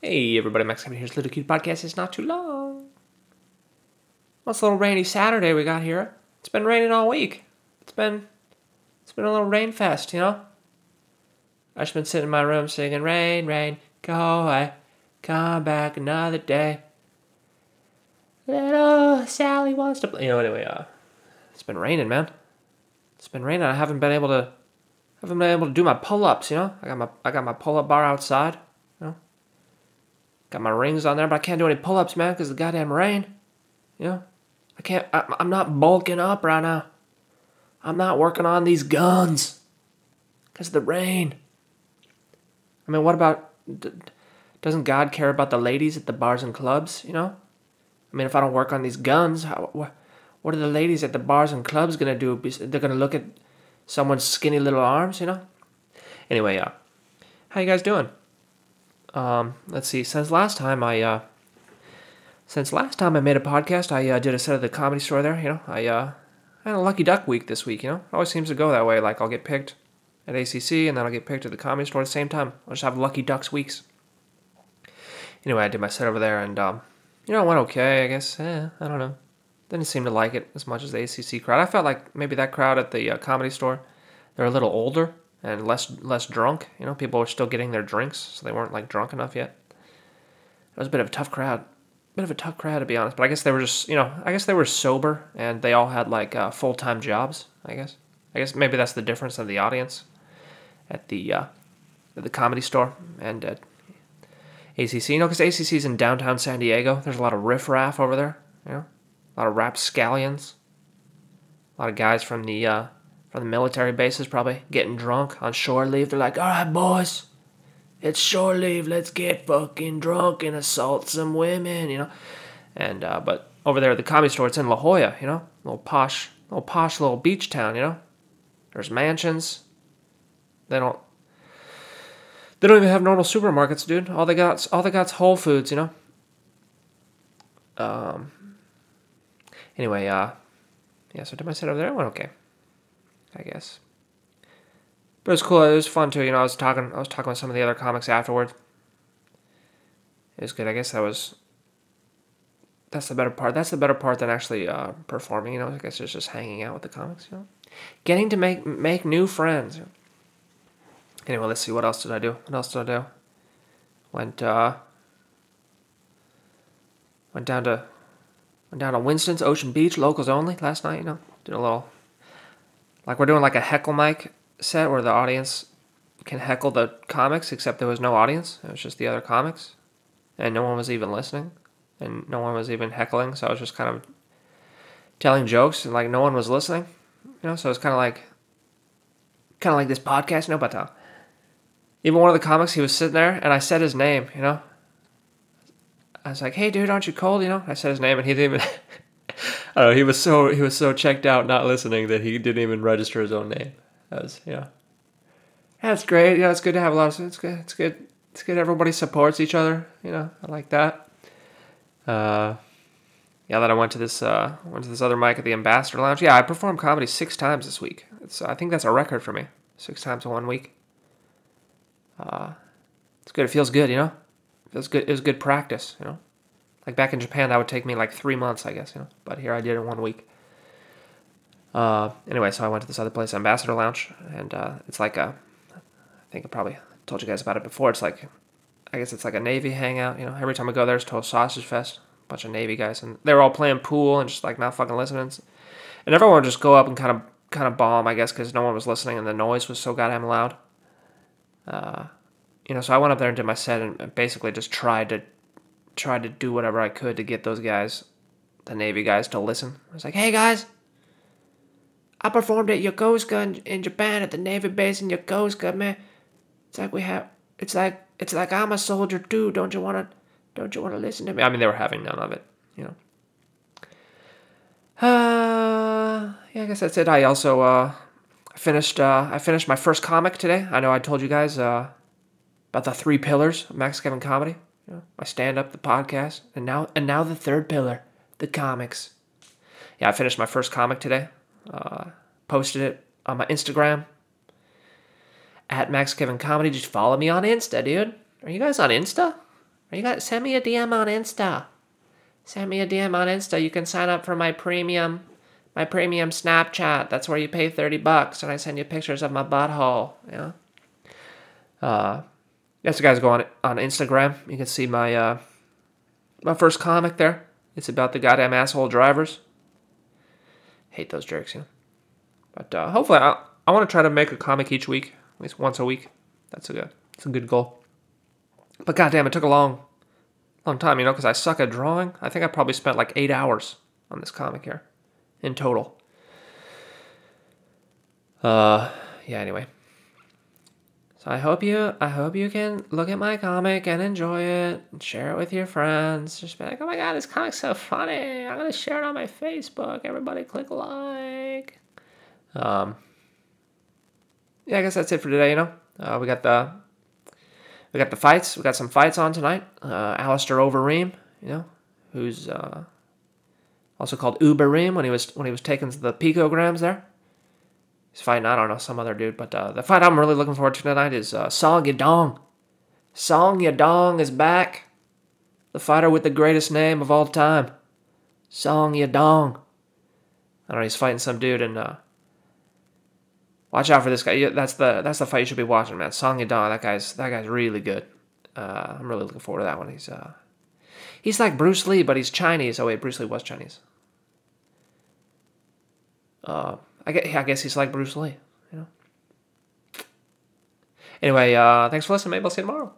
Hey everybody, Max Kevin here's Little Cute Podcast. It's not too long. Well, little rainy Saturday we got here. It's been raining all week. It's been it's been a little rain fest, you know? I've just been sitting in my room singing Rain, rain, go away. Come back another day. Little Sally wants to play. You know, anyway, uh, it's been raining, man. It's been raining. I haven't been able to haven't been able to do my pull-ups, you know? I got my I got my pull-up bar outside? Got my rings on there, but I can't do any pull-ups, man, because the goddamn rain. You know? I can't I, I'm not bulking up right now. I'm not working on these guns because of the rain. I mean, what about doesn't God care about the ladies at the bars and clubs, you know? I mean, if I don't work on these guns, how, what, what are the ladies at the bars and clubs going to do? They're going to look at someone's skinny little arms, you know? Anyway, uh, how you guys doing? Um, let's see. Since last time I, uh, since last time I made a podcast, I uh, did a set of the comedy store there. You know, I uh, had a lucky duck week this week. You know, it always seems to go that way. Like I'll get picked at ACC, and then I'll get picked at the comedy store at the same time. I'll just have lucky ducks weeks. Anyway, I did my set over there, and um, you know, it went okay. I guess. Eh, I don't know. Didn't seem to like it as much as the ACC crowd. I felt like maybe that crowd at the uh, comedy store, they're a little older and less less drunk. You know, people were still getting their drinks, so they weren't like drunk enough yet. It was a bit of a tough crowd, bit of a tough crowd to be honest. But I guess they were just, you know, I guess they were sober and they all had like uh, full time jobs. I guess. I guess maybe that's the difference of the audience at the uh, at the comedy store and at ACC. You know, because ACC is in downtown San Diego. There's a lot of riffraff over there. You know, a lot of rapscallions. A lot of guys from the uh, from the military bases probably getting drunk on shore leave. They're like, all right, boys, it's shore leave. Let's get fucking drunk and assault some women, you know. And uh, but over there at the comedy store, it's in La Jolla, you know, little posh, little posh little beach town, you know. There's mansions. They don't. They don't even have normal supermarkets, dude. All they got, all they got's Whole Foods, you know. Um. Anyway, uh, yeah. So did my set over there? It went okay. I guess. But it was cool. It was fun too. You know, I was talking. I was talking with some of the other comics afterwards. It was good. I guess that was. That's the better part. That's the better part than actually uh, performing. You know, I guess it's just hanging out with the comics. You know, getting to make make new friends. Anyway, let's see. What else did I do? What else did I do? Went uh. Went down to. Went down to Winston's Ocean Beach, locals only, last night. You know, did a little. Like we're doing like a heckle mic set where the audience can heckle the comics, except there was no audience. It was just the other comics, and no one was even listening, and no one was even heckling. So I was just kind of telling jokes, and like no one was listening. You know, so it's kind of like, kind of like this podcast. No, uh, even one of the comics, he was sitting there, and I said his name. You know, I was like, "Hey, dude, aren't you cold?" You know, I said his name, and he didn't even. Know. He was so he was so checked out, not listening, that he didn't even register his own name. That was yeah. That's great. Yeah, it's good to have a lot of. It's good. It's good. It's good. Everybody supports each other. You know, I like that. Uh, yeah. Then I went to this. Uh, went to this other mic at the Ambassador Lounge. Yeah, I performed comedy six times this week. It's. I think that's a record for me. Six times in one week. Uh, it's good. It feels good. You know, it feels good. It was good practice. You know, like back in Japan, that would take me like three months, I guess. You know, but here I did it in one week. Uh, anyway, so I went to this other place, Ambassador Lounge, and uh, it's like a, I think I probably told you guys about it before. It's like, I guess it's like a Navy hangout. You know, every time I go there, it's Total Sausage Fest. A bunch of Navy guys, and they were all playing pool and just like not fucking listening. And everyone would just go up and kind of kind of bomb, I guess, because no one was listening and the noise was so goddamn loud. Uh, you know, so I went up there and did my set and basically just tried to tried to do whatever I could to get those guys, the Navy guys, to listen. I was like, "Hey guys, I performed at Yokosuka in, in Japan at the Navy base in Yokosuka, man. It's like we have. It's like it's like I'm a soldier too. Don't you wanna? Don't you wanna listen to me? I mean, they were having none of it, you know. Uh, yeah, I guess that's it. I also uh finished uh I finished my first comic today. I know I told you guys uh about the three pillars of Max Kevin comedy. You know, my stand up, the podcast, and now and now the third pillar, the comics. Yeah, I finished my first comic today. Uh, posted it on my Instagram at Max Kevin Comedy. Just follow me on Insta, dude. Are you guys on Insta? Are you got send me a DM on Insta. Send me a DM on Insta. You can sign up for my premium, my premium Snapchat. That's where you pay thirty bucks, and I send you pictures of my butthole. Yeah. Uh, yes, you guys go on on Instagram. You can see my uh, my first comic there. It's about the goddamn asshole drivers. Hate those jerks, you know. But uh, hopefully, I, I want to try to make a comic each week, at least once a week. That's a good, that's a good goal. But goddamn, it took a long, long time, you know, because I suck at drawing. I think I probably spent like eight hours on this comic here, in total. Uh, yeah. Anyway, I hope you, I hope you can look at my comic and enjoy it, and share it with your friends. Just be like, oh my god, this comic's so funny. I'm gonna share it on my Facebook. Everybody, click like. Um. Yeah, I guess that's it for today. You know, uh, we got the we got the fights. We got some fights on tonight. Uh, Alistair Overeem, you know, who's uh, also called Ubereem when he was when he was taking to the picograms there. He's fighting, I don't know, some other dude. But uh, the fight I'm really looking forward to tonight is uh, Song Yadong. Song Yadong is back. The fighter with the greatest name of all time. Song Yadong. I don't know, he's fighting some dude and uh, watch out for this guy. That's the that's the fight you should be watching, man. Song Yadong, that guy's that guy's really good. Uh, I'm really looking forward to that one. He's uh, he's like Bruce Lee, but he's Chinese. Oh wait, Bruce Lee was Chinese. Uh, I guess, I guess he's like Bruce Lee, you know. Anyway, uh, thanks for listening. Maybe I'll see you tomorrow.